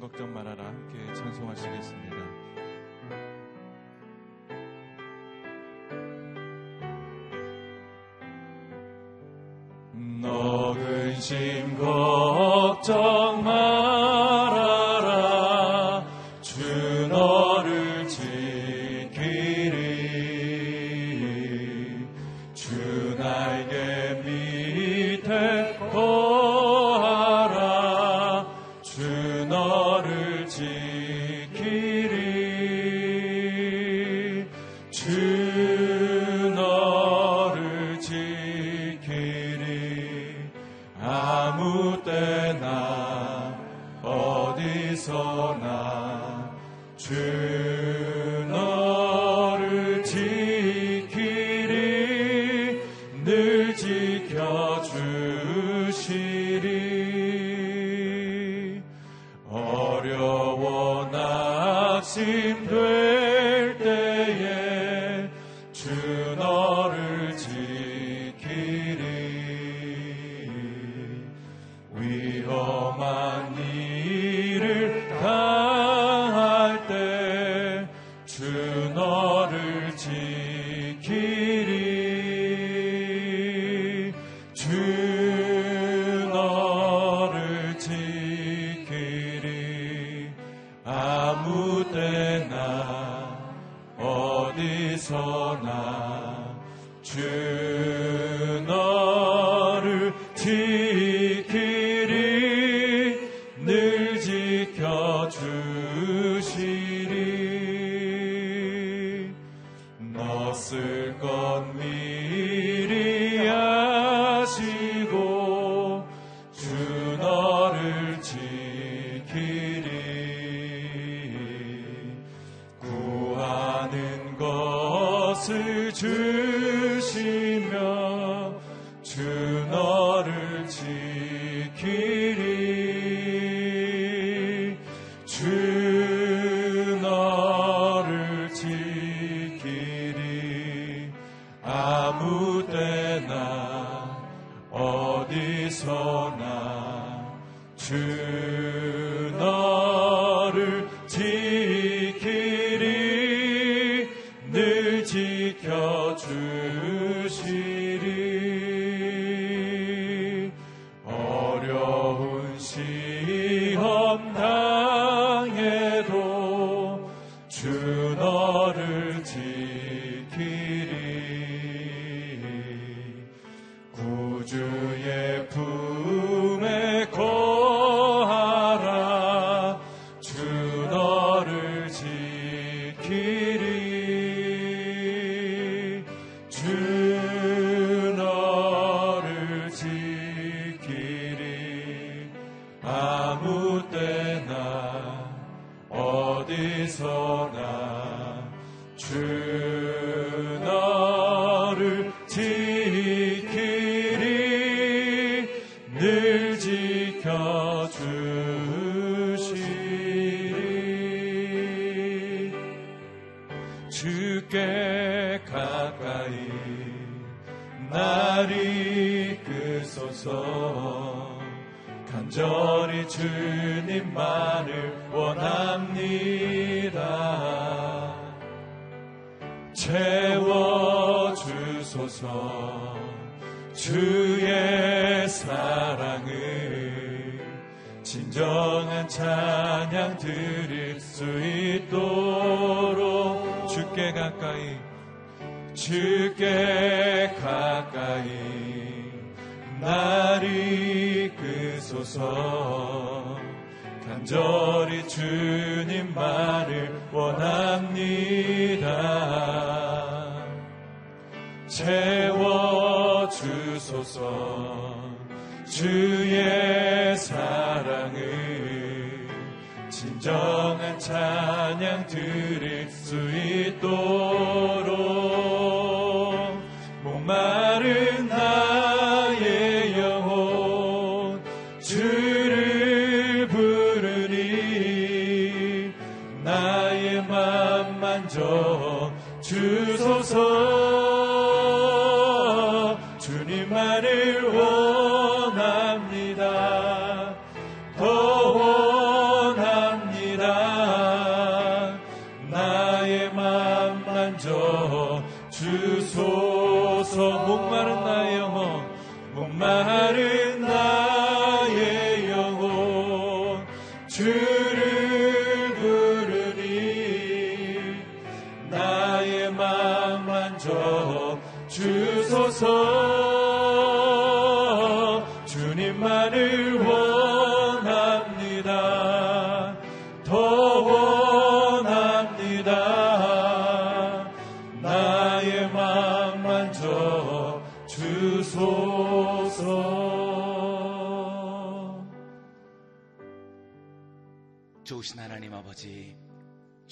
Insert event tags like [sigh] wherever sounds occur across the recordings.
걱정 말아라 함께 찬송하시겠습니다. 음, 너 근심 걱정 Sure. 없을 것 믿. 나를 지키 채워주소서. 주의 사랑을 진정한 찬양 드릴 수 있도록 주께 가까이 주께 가까이 날 이끄소서. 간절히 주님만을 원합니다. 채워주소서 주의 사랑을 진정한 찬양 드릴 수 있도록 주님만을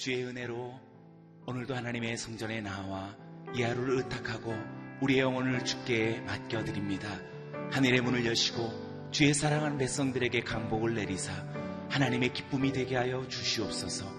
주의 은혜로 오늘도 하나님의 성전에 나와 이 하루를 의탁하고 우리의 영혼을 주께 맡겨드립니다. 하늘의 문을 여시고 주의 사랑하는 백성들에게 강복을 내리사 하나님의 기쁨이 되게 하여 주시옵소서.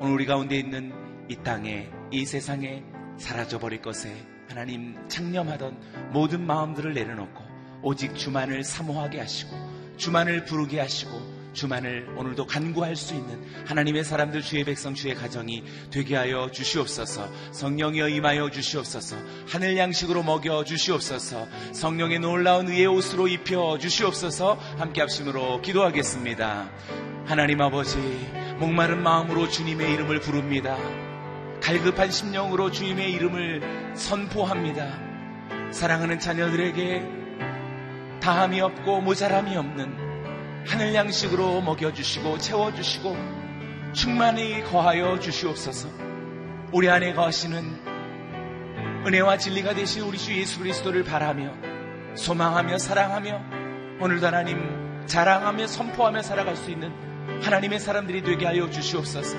오늘 우리 가운데 있는 이 땅에 이 세상에 사라져버릴 것에 하나님 창념하던 모든 마음들을 내려놓고 오직 주만을 사모하게 하시고 주만을 부르게 하시고 주만을 오늘도 간구할 수 있는 하나님의 사람들 주의 백성 주의 가정이 되게 하여 주시옵소서. 성령이여 임하여 주시옵소서. 하늘 양식으로 먹여 주시옵소서. 성령의 놀라운 의의 옷으로 입혀 주시옵소서. 함께 합심으로 기도하겠습니다. 하나님 아버지 목마른 마음으로 주님의 이름을 부릅니다. 갈급한 심령으로 주님의 이름을 선포합니다. 사랑하는 자녀들에게 다함이 없고 모자람이 없는 하늘 양식으로 먹여주시고 채워주시고 충만히 거하여 주시옵소서. 우리 안에 거하시는 은혜와 진리가 되신 우리 주 예수 그리스도를 바라며 소망하며 사랑하며 오늘도 하나님 자랑하며 선포하며 살아갈 수 있는 하나님의 사람들이 되게 하여 주시옵소서.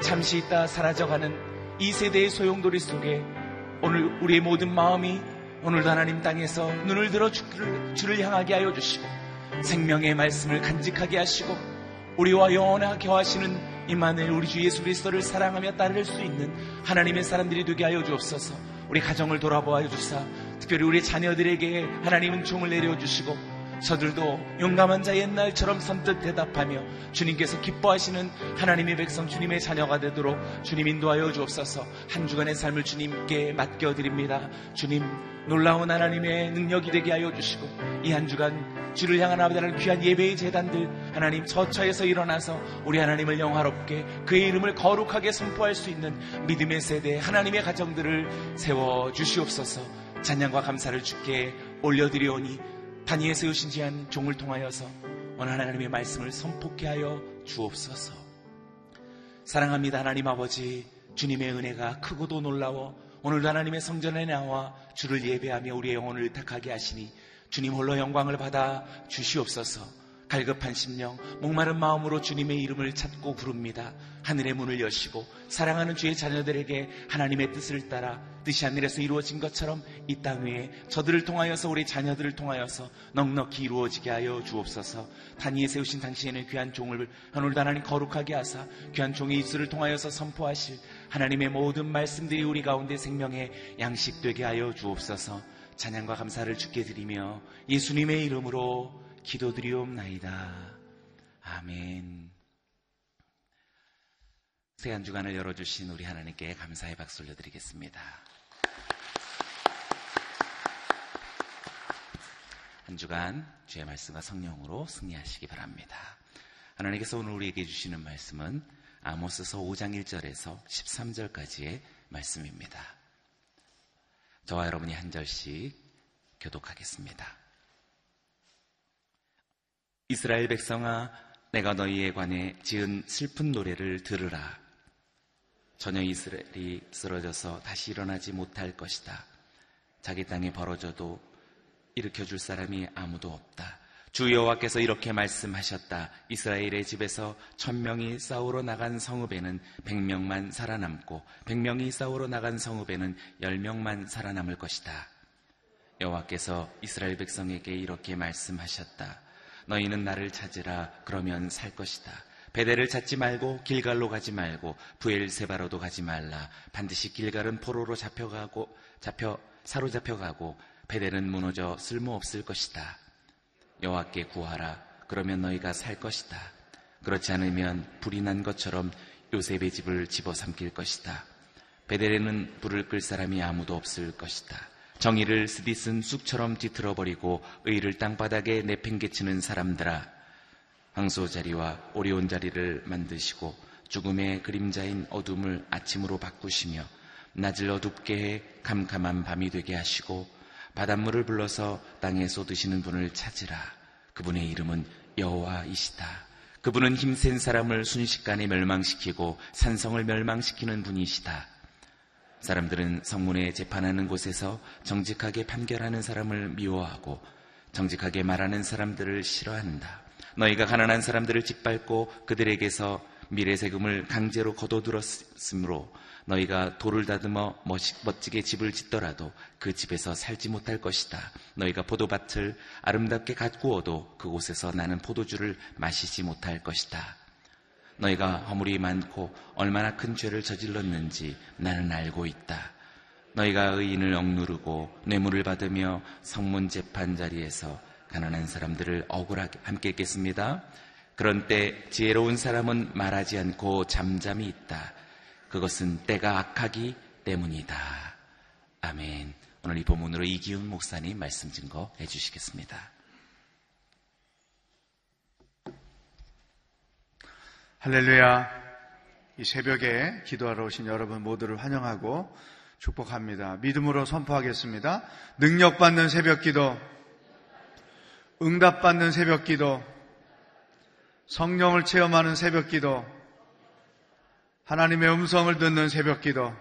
잠시 있다 사라져가는 이 세대의 소용돌이 속에 오늘 우리의 모든 마음이 오늘도 하나님 땅에서 눈을 들어 주를, 향하게 하여 주시고 생명의 말씀을 간직하게 하시고 우리와 영원하게 하시는 이만을 우리 주 예수 그리스도를 사랑하며 따를 수 있는 하나님의 사람들이 되게 하여 주옵소서. 우리 가정을 돌아보아 주사 특별히 우리 자녀들에게 하나님은 종을 내려 주시고 저들도 용감한 자 옛날처럼 선뜻 대답하며 주님께서 기뻐하시는 하나님의 백성 주님의 자녀가 되도록 주님 인도하여 주옵소서 한 주간의 삶을 주님께 맡겨드립니다. 주님 놀라운 하나님의 능력이 되게 하여 주시고 이 한 주간 주를 향한 아버지는 귀한 예배의 재단들 하나님 저처에서 일어나서 우리 하나님을 영화롭게 그의 이름을 거룩하게 선포할 수 있는 믿음의 세대 하나님의 가정들을 세워 주시옵소서 찬양과 감사를 주께 올려드리오니 단위에 세우신 지한 종을 통하여서 오늘 하나님의 말씀을 선포케 하여 주옵소서. 사랑합니다 하나님 아버지 주님의 은혜가 크고도 놀라워 오늘도 하나님의 성전에 나와 주를 예배하며 우리의 영혼을 의탁하게 하시니 주님 홀로 영광을 받아 주시옵소서. 갈급한 심령, 목마른 마음으로 주님의 이름을 찾고 부릅니다. 하늘의 문을 여시고 사랑하는 주의 자녀들에게 하나님의 뜻을 따라 뜻이 하늘에서 이루어진 것처럼 이 땅 위에 저들을 통하여서 우리 자녀들을 통하여서 넉넉히 이루어지게 하여 주옵소서. 단위에 세우신 당신의 귀한 종을 오늘도 하나님 거룩하게 하사 귀한 종의 입술을 통하여서 선포하실 하나님의 모든 말씀들이 우리 가운데 생명의 양식 되게 하여 주옵소서. 찬양과 감사를 주께 드리며 예수님의 이름으로 기도드리옵나이다. 아멘. 새 한 주간을 열어주신 우리 하나님께 감사의 박수 올려드리겠습니다. 한 주간 주의 말씀과 성령으로 승리하시기 바랍니다. 하나님께서 오늘 우리에게 주시는 말씀은 아모스서 5장 1절에서 13절까지의 말씀입니다. 저와 여러분이 한 절씩 교독하겠습니다. 이스라엘 백성아, 내가 너희에 관해 지은 슬픈 노래를 들으라. 전혀 이스라엘이 쓰러져서 다시 일어나지 못할 것이다. 자기 땅에 벌어져도 일으켜줄 사람이 아무도 없다. 주 여호와께서 이렇게 말씀하셨다. 이스라엘의 집에서 천명이 싸우러 나간 성읍에는 백명만 살아남고 백명이 싸우러 나간 성읍에는 열명만 살아남을 것이다. 여호와께서 이스라엘 백성에게 이렇게 말씀하셨다. 너희는 나를 찾으라 그러면 살 것이다. 베델을 찾지 말고 길갈로 가지 말고 부엘세바로도 가지 말라. 반드시 길갈은 포로로 잡혀가고 잡혀 사로잡혀가고 베델은 무너져 쓸모없을 것이다. 여호와께 구하라. 그러면 너희가 살 것이다. 그렇지 않으면 불이 난 것처럼 요셉의 집을 집어삼킬 것이다. 베델에는 불을 끌 사람이 아무도 없을 것이다. 정의를 쓰디쓴 쑥처럼 뒤틀어버리고 의를 땅바닥에 내팽개치는 사람들아 황소 자리와 오리온 자리를 만드시고 죽음의 그림자인 어둠을 아침으로 바꾸시며 낮을 어둡게 해 캄캄한 밤이 되게 하시고 바닷물을 불러서 땅에 쏟으시는 분을 찾으라. 그분의 이름은 여호와이시다. 그분은 힘센 사람을 순식간에 멸망시키고 산성을 멸망시키는 분이시다. 사람들은 성문에 재판하는 곳에서 정직하게 판결하는 사람을 미워하고 정직하게 말하는 사람들을 싫어한다. 너희가 가난한 사람들을 짓밟고 그들에게서 미래 세금을 강제로 거둬들었으므로 너희가 돌을 다듬어 멋지게 집을 짓더라도 그 집에서 살지 못할 것이다. 너희가 포도밭을 아름답게 가꾸어도 그곳에서 나는 포도주를 마시지 못할 것이다. 너희가 허물이 많고 얼마나 큰 죄를 저질렀는지 나는 알고 있다. 너희가 의인을 억누르고 뇌물을 받으며 성문 재판 자리에서 가난한 사람들을 억울하게 함께 했겠습니다. 그런 때 지혜로운 사람은 말하지 않고 잠잠히 있다. 그것은 때가 악하기 때문이다. 아멘. 오늘 이 본문으로 이기훈 목사님 말씀 증거 해주시겠습니다. 할렐루야. 이 새벽에 기도하러 오신 여러분 모두를 환영하고 축복합니다. 믿음으로 선포하겠습니다. 능력받는 새벽 기도, 응답받는 새벽 기도, 성령을 체험하는 새벽 기도, 하나님의 음성을 듣는 새벽 기도,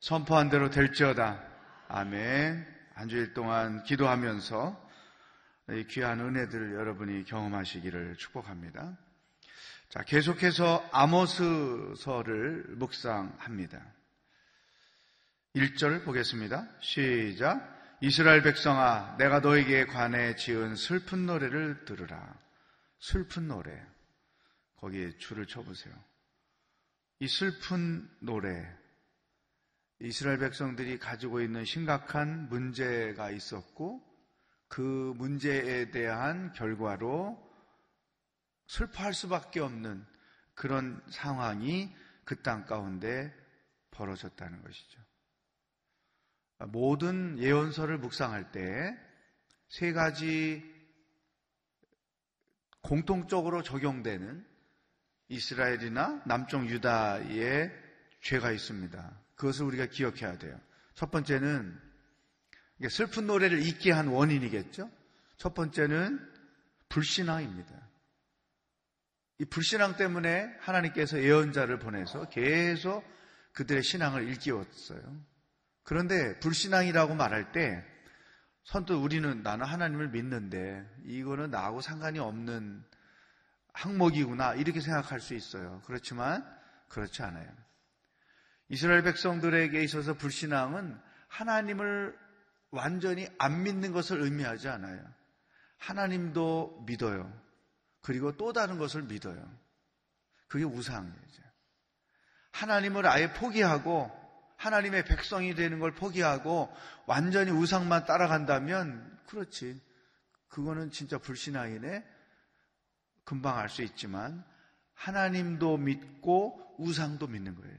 선포한 대로 될지어다. 아멘. 한 주일 동안 기도하면서 이 귀한 은혜들을 여러분이 경험하시기를 축복합니다. 자, 계속해서 아모스서를 묵상합니다. 1절 보겠습니다. 시작. 이스라엘 백성아, 내가 너에게 관해 지은 슬픈 노래를 들으라. 슬픈 노래. 거기에 줄을 쳐보세요. 이 슬픈 노래. 이스라엘 백성들이 가지고 있는 심각한 문제가 있었고, 그 문제에 대한 결과로 슬퍼할 수밖에 없는 그런 상황이 그 땅 가운데 벌어졌다는 것이죠. 모든 예언서를 묵상할 때 세 가지 공통적으로 적용되는 이스라엘이나 남쪽 유다의 죄가 있습니다. 그것을 우리가 기억해야 돼요. 첫 번째는 슬픈 노래를 잊게 한 원인이겠죠. 첫 번째는 불신앙입니다. 이 불신앙 때문에 하나님께서 예언자를 보내서 계속 그들의 신앙을 일깨웠어요. 그런데 불신앙이라고 말할 때 선뜻 우리는 나는 하나님을 믿는데 이거는 나하고 상관이 없는 항목이구나 이렇게 생각할 수 있어요. 그렇지만 그렇지 않아요. 이스라엘 백성들에게 있어서 불신앙은 하나님을 완전히 안 믿는 것을 의미하지 않아요. 하나님도 믿어요. 그리고 또 다른 것을 믿어요. 그게 우상이에요. 하나님을 아예 포기하고 하나님의 백성이 되는 걸 포기하고 완전히 우상만 따라간다면 그렇지. 그거는 진짜 불신앙이네. 금방 알 수 있지만 하나님도 믿고 우상도 믿는 거예요.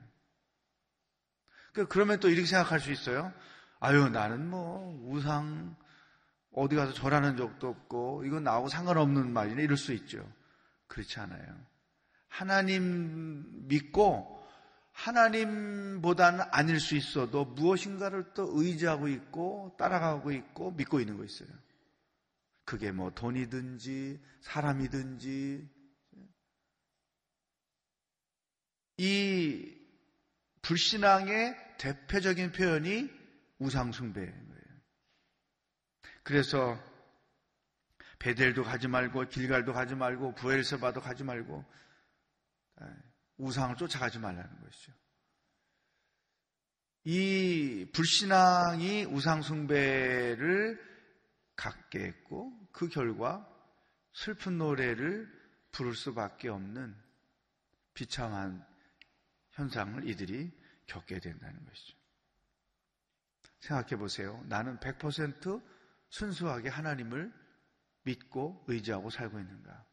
그, 그러면 또 이렇게 생각할 수 있어요. 아유, 나는 뭐 우상 어디 가서 절하는 적도 없고 이건 나하고 상관없는 말이네 이럴 수 있죠. 그렇지 않아요. 하나님 믿고 하나님보다는 아닐 수 있어도 무엇인가를 또 의지하고 있고 따라가고 있고 믿고 있는 거 있어요. 그게 뭐 돈이든지 사람이든지 이 불신앙의 대표적인 표현이 우상숭배인 거예요. 그래서 베델도 가지 말고 길갈도 가지 말고 부엘세바도 가지 말고 우상을 쫓아가지 말라는 것이죠. 이 불신앙이 우상 숭배를 갖게 했고 그 결과 슬픈 노래를 부를 수밖에 없는 비참한 현상을 이들이 겪게 된다는 것이죠. 생각해 보세요. 나는 100% 순수하게 하나님을 믿고 의지하고 살고 있는가?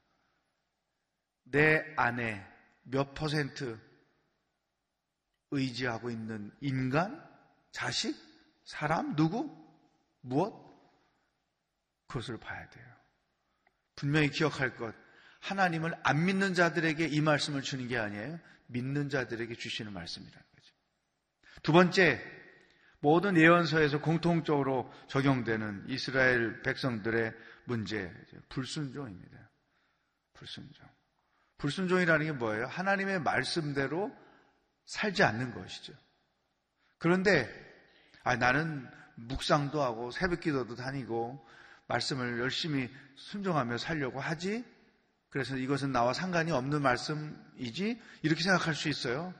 내 안에 몇 퍼센트 의지하고 있는 인간, 자식, 사람, 누구, 무엇? 그것을 봐야 돼요. 분명히 기억할 것. 하나님을 안 믿는 자들에게 이 말씀을 주는 게 아니에요. 믿는 자들에게 주시는 말씀이라는 거죠. 두 번째, 모든 예언서에서 공통적으로 적용되는 이스라엘 백성들의 문제, 불순종입니다. 불순종. 불순종이라는 게 뭐예요? 하나님의 말씀대로 살지 않는 것이죠. 그런데, 아, 나는 묵상도 하고 새벽 기도도 다니고 말씀을 열심히 순종하며 살려고 하지? 그래서 이것은 나와 상관이 없는 말씀이지? 이렇게 생각할 수 있어요?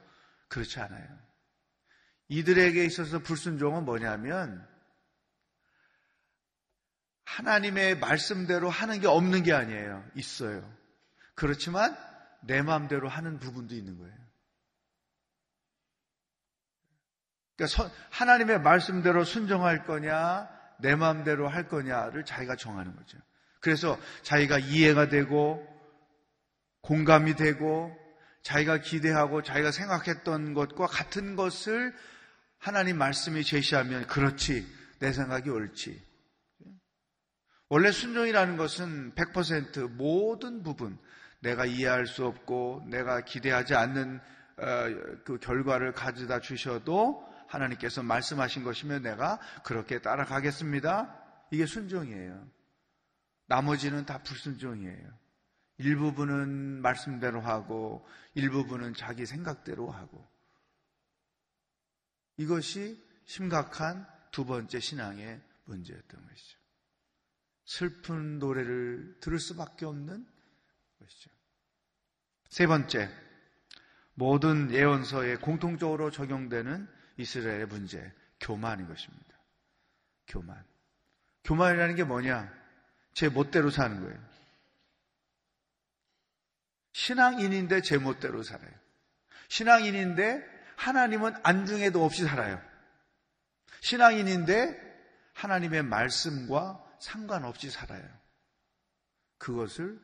그렇지 않아요. 이들에게 있어서 불순종은 뭐냐면 하나님의 말씀대로 하는 게 없는 게 아니에요. 있어요. 그렇지만 내 마음대로 하는 부분도 있는 거예요. 그러니까 하나님의 말씀대로 순종할 거냐, 내 마음대로 할 거냐를 자기가 정하는 거죠. 그래서 자기가 이해가 되고 공감이 되고 자기가 기대하고 자기가 생각했던 것과 같은 것을 하나님 말씀이 제시하면 그렇지 내 생각이 옳지. 원래 순종이라는 것은 100% 모든 부분 내가 이해할 수 없고 내가 기대하지 않는 어, 그 결과를 가져다 주셔도 하나님께서 말씀하신 것이면 내가 그렇게 따라가겠습니다. 이게 순종이에요. 나머지는 다 불순종이에요. 일부분은 말씀대로 하고 일부분은 자기 생각대로 하고 이것이 심각한 두 번째 신앙의 문제였던 것이죠. 슬픈 노래를 들을 수밖에 없는 것이죠. 세 번째, 모든 예언서에 공통적으로 적용되는 이스라엘의 문제, 교만인 것입니다. 교만. 교만이라는 게 뭐냐? 제 멋대로 사는 거예요. 신앙인인데 제 멋대로 살아요. 신앙인인데 하나님은 안중에도 없이 살아요. 신앙인인데 하나님의 말씀과 상관없이 살아요. 그것을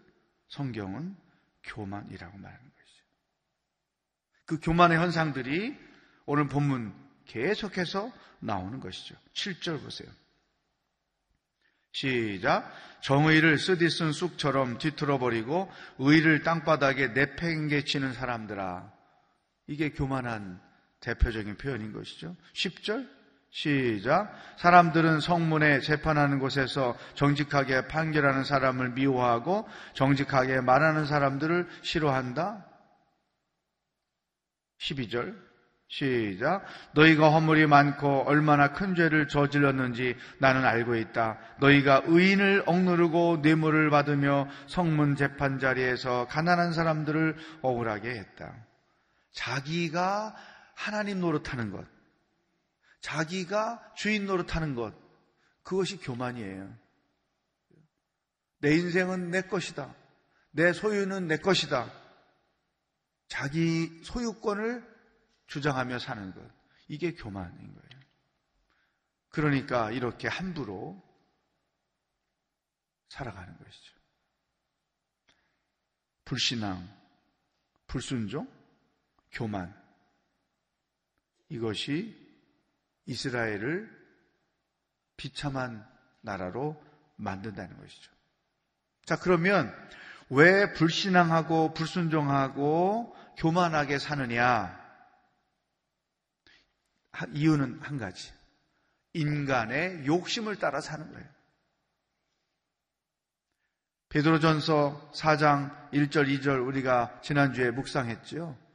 성경은 교만이라고 말하는 것이죠. 그 교만의 현상들이 오늘 본문 계속해서 나오는 것이죠. 7절 보세요. 시작. 정의를 쓰디쓴 쑥처럼 뒤틀어버리고 의를 땅바닥에 내팽개치는 사람들아. 이게 교만한 대표적인 표현인 것이죠. 10절. 시작. 사람들은 성문에 재판하는 곳에서 정직하게 판결하는 사람을 미워하고 정직하게 말하는 사람들을 싫어한다. 12절. 시작. 너희가 허물이 많고 얼마나 큰 죄를 저질렀는지 나는 알고 있다. 너희가 의인을 억누르고 뇌물을 받으며 성문 재판 자리에서 가난한 사람들을 억울하게 했다. 자기가 하나님 노릇하는 것, 자기가 주인 노릇하는 것, 그것이 교만이에요. 내 인생은 내 것이다. 내 소유는 내 것이다. 자기 소유권을 주장하며 사는 것. 이게 교만인 거예요. 그러니까 이렇게 함부로 살아가는 것이죠. 불신앙, 불순종, 교만. 이것이 이스라엘을 비참한 나라로 만든다는 것이죠. 자, 그러면 왜 불신앙하고 불순종하고 교만하게 사느냐? 이유는 한 가지. 인간의 욕심을 따라 사는 거예요. 베드로전서 4장 1절 2절 우리가 지난주에 묵상했죠.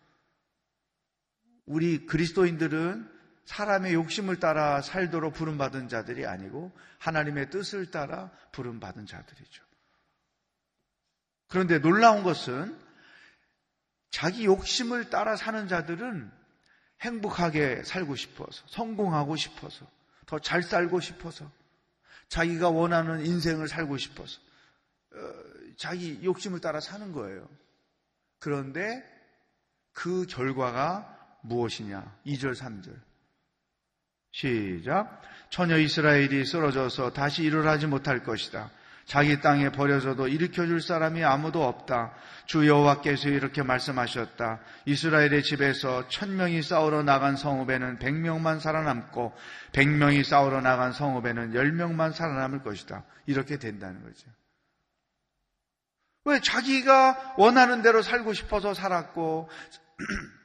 우리 그리스도인들은 사람의 욕심을 따라 살도록 부름받은 자들이 아니고 하나님의 뜻을 따라 부름받은 자들이죠. 그런데 놀라운 것은 자기 욕심을 따라 사는 자들은 행복하게 살고 싶어서, 성공하고 싶어서, 더 잘 살고 싶어서, 자기가 원하는 인생을 살고 싶어서, 어, 자기 욕심을 따라 사는 거예요. 그런데 그 결과가 무엇이냐? 2절, 3절. 시작. 처녀 이스라엘이 쓰러져서 다시 일을 하지 못할 것이다. 자기 땅에 버려져도 일으켜줄 사람이 아무도 없다. 주 여호와께서 이렇게 말씀하셨다. 이스라엘의 집에서 천 명이 싸우러 나간 성읍에는 백 명만 살아남고 백 명이 싸우러 나간 성읍에는 열 명만 살아남을 것이다. 이렇게 된다는 거죠. 왜 자기가 원하는 대로 살고 싶어서 살았고, [clears throat]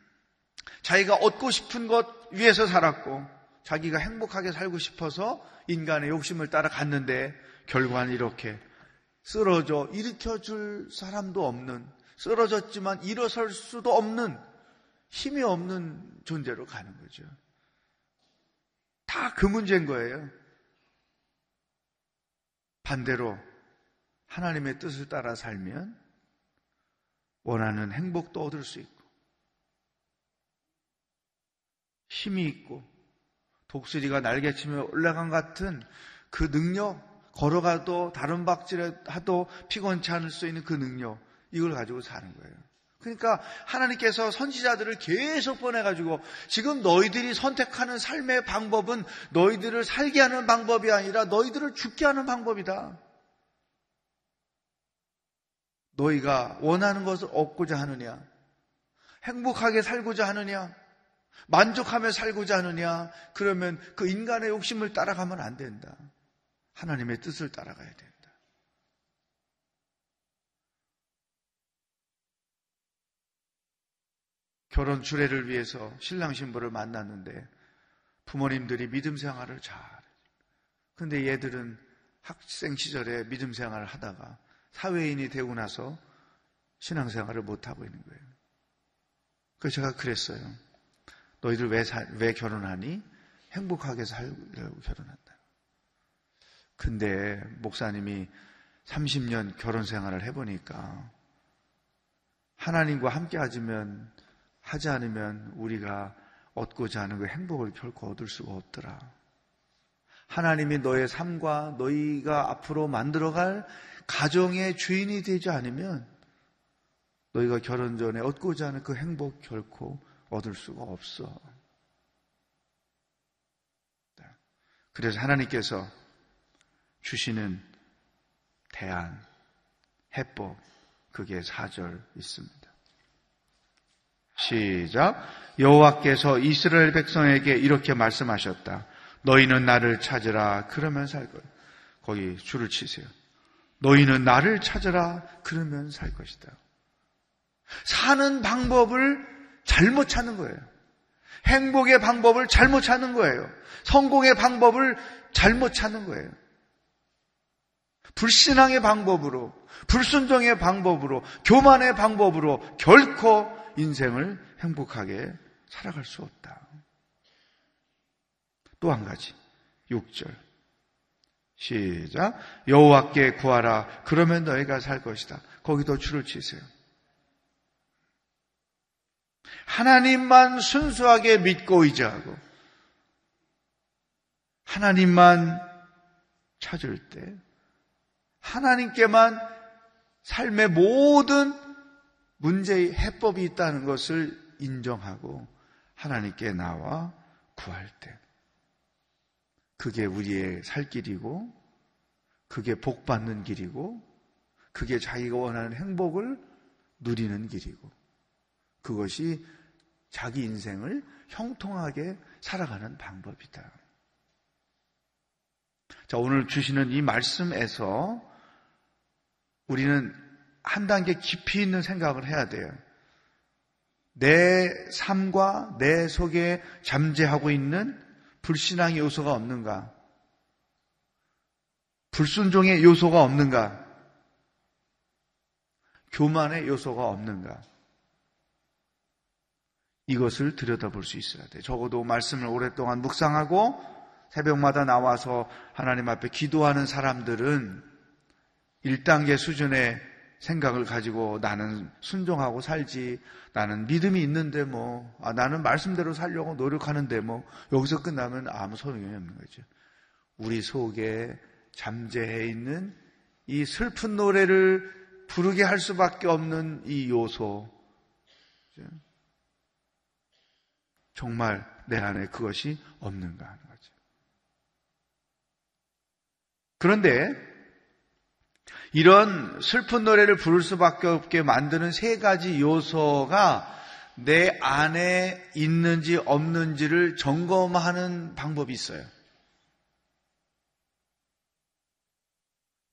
자기가 얻고 싶은 것 위해서 살았고, 자기가 행복하게 살고 싶어서 인간의 욕심을 따라 갔는데, 결과는 이렇게 쓰러져 일으켜 줄 사람도 없는, 쓰러졌지만 일어설 수도 없는, 힘이 없는 존재로 가는 거죠. 다 그 문제인 거예요. 반대로 하나님의 뜻을 따라 살면 원하는 행복도 얻을 수 있고 힘이 있고 독수리가 날개치며 올라간 같은 그 능력 걸어가도 다른 박질을 하도 피곤치 않을 수 있는 그 능력 이걸 가지고 사는 거예요. 그러니까 하나님께서 선지자들을 계속 보내가지고 지금 너희들이 선택하는 삶의 방법은 너희들을 살게 하는 방법이 아니라 너희들을 죽게 하는 방법이다. 너희가 원하는 것을 얻고자 하느냐? 행복하게 살고자 하느냐? 만족하며 살고자 하느냐? 그러면 그 인간의 욕심을 따라가면 안 된다. 하나님의 뜻을 따라가야 된다. 결혼 주례를 위해서 신랑 신부를 만났는데 부모님들이 믿음 생활을 잘. 근데 얘들은 학생 시절에 믿음 생활을 하다가 사회인이 되고 나서 신앙생활을 못하고 있는 거예요. 그래서 제가 그랬어요. 너희들 왜, 사, 왜 결혼하니? 행복하게 살려고 결혼한다. 근데 목사님이 30년 결혼 생활을 해보니까 하나님과 함께 하지면 하지 않으면 우리가 얻고자 하는 그 행복을 결코 얻을 수가 없더라. 하나님이 너의 삶과 너희가 앞으로 만들어갈 가정의 주인이 되지 않으면 너희가 결혼 전에 얻고자 하는 그 행복 결코 얻을 수가 없어. 그래서 하나님께서 주시는 대안, 해법, 그게 사절 있습니다. 시작. 여호와께서 이스라엘 백성에게 이렇게 말씀하셨다. 너희는 나를 찾으라. 그러면 살 거야. 거기 줄을 치세요. 너희는 나를 찾으라. 그러면 살 것이다. 사는 방법을 잘못 찾는 거예요. 행복의 방법을 잘못 찾는 거예요. 성공의 방법을 잘못 찾는 거예요. 불신앙의 방법으로, 불순종의 방법으로, 교만의 방법으로 결코 인생을 행복하게 살아갈 수 없다. 또 한 가지. 6절. 시작. 여호와께 구하라. 그러면 너희가 살 것이다. 거기도 줄을 치세요. 하나님만 순수하게 믿고 의지하고 하나님만 찾을 때 하나님께만 삶의 모든 문제의 해법이 있다는 것을 인정하고 하나님께 나와 구할 때 그게 우리의 살 길이고 그게 복 받는 길이고 그게 자기가 원하는 행복을 누리는 길이고 그것이 자기 인생을 형통하게 살아가는 방법이다. 자, 오늘 주시는 이 말씀에서 우리는 한 단계 깊이 있는 생각을 해야 돼요. 내 삶과 내 속에 잠재하고 있는 불신앙의 요소가 없는가? 불순종의 요소가 없는가? 교만의 요소가 없는가? 이것을 들여다볼 수 있어야 돼. 적어도 말씀을 오랫동안 묵상하고 새벽마다 나와서 하나님 앞에 기도하는 사람들은 1단계 수준의 생각을 가지고 나는 순종하고 살지, 나는 믿음이 있는데 뭐, 아, 나는 말씀대로 살려고 노력하는데 뭐, 여기서 끝나면 아무 소용이 없는 거죠. 우리 속에 잠재해 있는 이 슬픈 노래를 부르게 할 수밖에 없는 이 요소. 정말 내 안에 그것이 없는가 하는 거죠. 그런데 이런 슬픈 노래를 부를 수밖에 없게 만드는 세 가지 요소가 내 안에 있는지 없는지를 점검하는 방법이 있어요.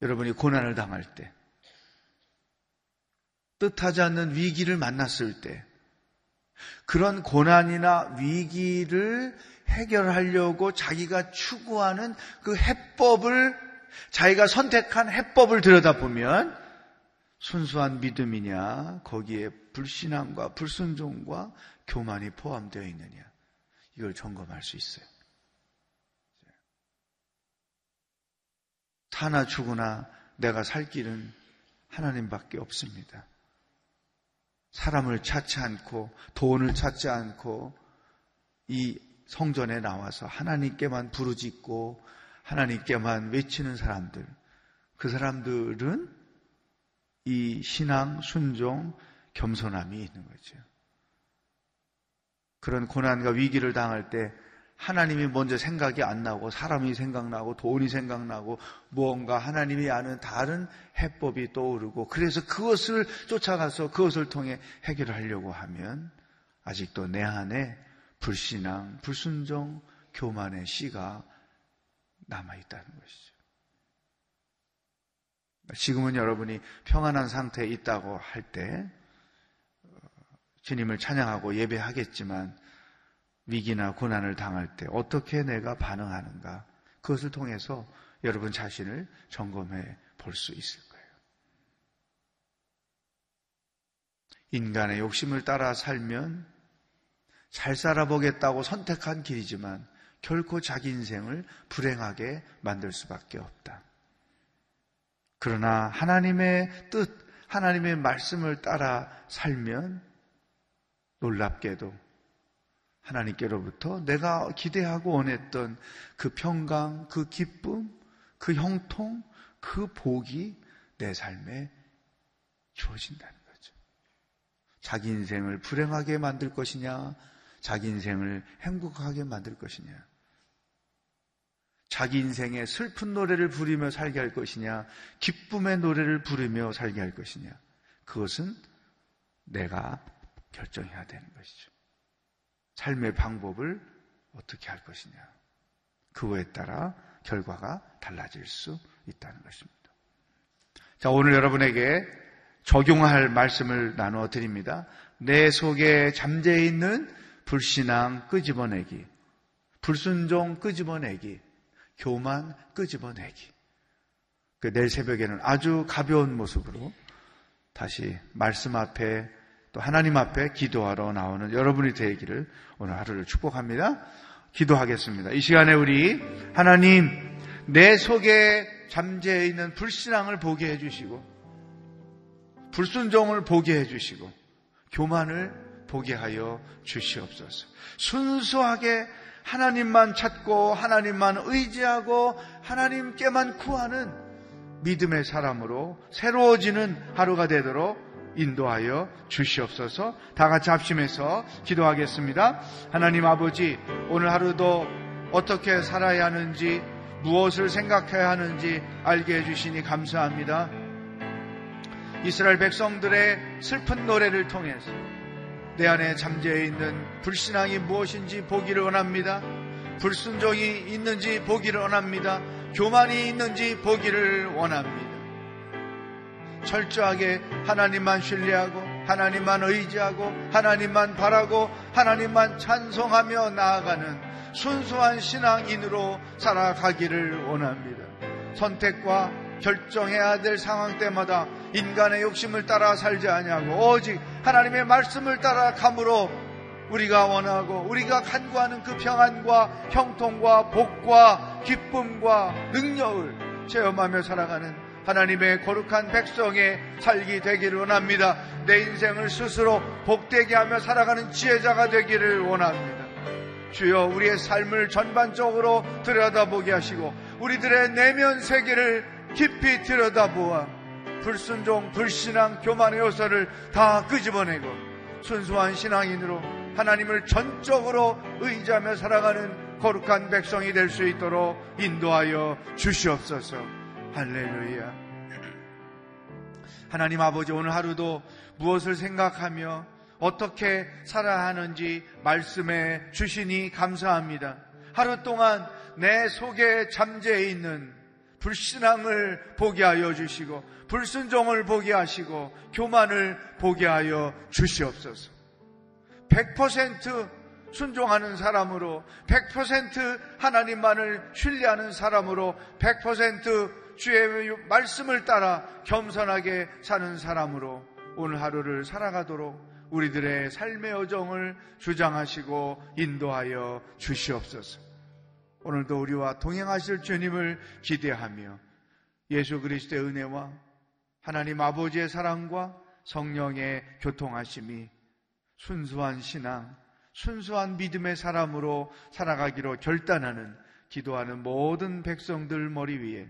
여러분이 고난을 당할 때, 뜻하지 않는 위기를 만났을 때 그런 고난이나 위기를 해결하려고 자기가 추구하는 그 해법을 자기가 선택한 해법을 들여다보면 순수한 믿음이냐 거기에 불신앙과 불순종과 교만이 포함되어 있느냐 이걸 점검할 수 있어요. 사나 죽으나 내가 살 길은 하나님밖에 없습니다. 사람을 찾지 않고 돈을 찾지 않고 이 성전에 나와서 하나님께만 부르짖고 하나님께만 외치는 사람들 그 사람들은 이 신앙 순종 겸손함이 있는 거죠. 그런 고난과 위기를 당할 때 하나님이 먼저 생각이 안 나고 사람이 생각나고 돈이 생각나고 무언가 하나님이 아는 다른 해법이 떠오르고 그래서 그것을 쫓아가서 그것을 통해 해결을 하려고 하면 아직도 내 안에 불신앙, 불순종, 교만의 씨가 남아 있다는 것이죠. 지금은 여러분이 평안한 상태에 있다고 할 때, 어, 주님을 찬양하고 예배하겠지만, 위기나 고난을 당할 때 어떻게 내가 반응하는가 그것을 통해서 여러분 자신을 점검해 볼 수 있을 거예요. 인간의 욕심을 따라 살면 잘 살아보겠다고 선택한 길이지만 결코 자기 인생을 불행하게 만들 수밖에 없다. 그러나 하나님의 뜻, 하나님의 말씀을 따라 살면 놀랍게도 하나님께로부터 내가 기대하고 원했던 그 평강, 그 기쁨, 그 형통, 그 복이 내 삶에 주어진다는 거죠. 자기 인생을 불행하게 만들 것이냐, 자기 인생을 행복하게 만들 것이냐, 자기 인생에 슬픈 노래를 부르며 살게 할 것이냐, 기쁨의 노래를 부르며 살게 할 것이냐, 그것은 내가 결정해야 되는 것이죠. 삶의 방법을 어떻게 할 것이냐. 그거에 따라 결과가 달라질 수 있다는 것입니다. 자, 오늘 여러분에게 적용할 말씀을 나누어 드립니다. 내 속에 잠재 있는 불신앙 끄집어내기, 불순종 끄집어내기, 교만 끄집어내기. 그 내일 새벽에는 아주 가벼운 모습으로 다시 말씀 앞에 또 하나님 앞에 기도하러 나오는 여러분이 되기를 오늘 하루를 축복합니다. 기도하겠습니다. 이 시간에 우리 하나님 내 속에 잠재해 있는 불신앙을 보게 해주시고 불순종을 보게 해주시고 교만을 보게 하여 주시옵소서. 순수하게 하나님만 찾고 하나님만 의지하고 하나님께만 구하는 믿음의 사람으로 새로워지는 하루가 되도록 인도하여 주시옵소서 다 같이 합심해서 기도하겠습니다. 하나님 아버지, 오늘 하루도 어떻게 살아야 하는지, 무엇을 생각해야 하는지 알게 해주시니 감사합니다. 이스라엘 백성들의 슬픈 노래를 통해서 내 안에 잠재해 있는 불신앙이 무엇인지 보기를 원합니다. 불순종이 있는지 보기를 원합니다. 교만이 있는지 보기를 원합니다. 철저하게 하나님만 신뢰하고 하나님만 의지하고 하나님만 바라고 하나님만 찬송하며 나아가는 순수한 신앙인으로 살아가기를 원합니다. 선택과 결정해야 될 상황 때마다 인간의 욕심을 따라 살지 아니하고 오직 하나님의 말씀을 따라 감으로 우리가 원하고 우리가 간구하는 그 평안과 형통과 복과 기쁨과 능력을 체험하며 살아가는 하나님의 거룩한 백성의 살기 되기를 원합니다. 내 인생을 스스로 복되게 하며 살아가는 지혜자가 되기를 원합니다. 주여 우리의 삶을 전반적으로 들여다보게 하시고 우리들의 내면 세계를 깊이 들여다보아 불순종, 불신앙, 교만의 요소를 다 끄집어내고 순수한 신앙인으로 하나님을 전적으로 의지하며 살아가는 거룩한 백성이 될 수 있도록 인도하여 주시옵소서. 할렐루야. 하나님 아버지 오늘 하루도 무엇을 생각하며 어떻게 살아야 하는지 말씀해 주시니 감사합니다. 하루 동안 내 속에 잠재해 있는 불신앙을 보게 하여 주시고 불순종을 보게 하시고 교만을 보게 하여 주시옵소서. 100% 순종하는 사람으로 100% 하나님만을 신뢰하는 사람으로 100% 주의 말씀을 따라 겸손하게 사는 사람으로 오늘 하루를 살아가도록 우리들의 삶의 여정을 주장하시고 인도하여 주시옵소서. 오늘도 우리와 동행하실 주님을 기대하며 예수 그리스도의 은혜와 하나님 아버지의 사랑과 성령의 교통하심이 순수한 신앙, 순수한 믿음의 사람으로 살아가기로 결단하는 기도하는 모든 백성들 머리 위에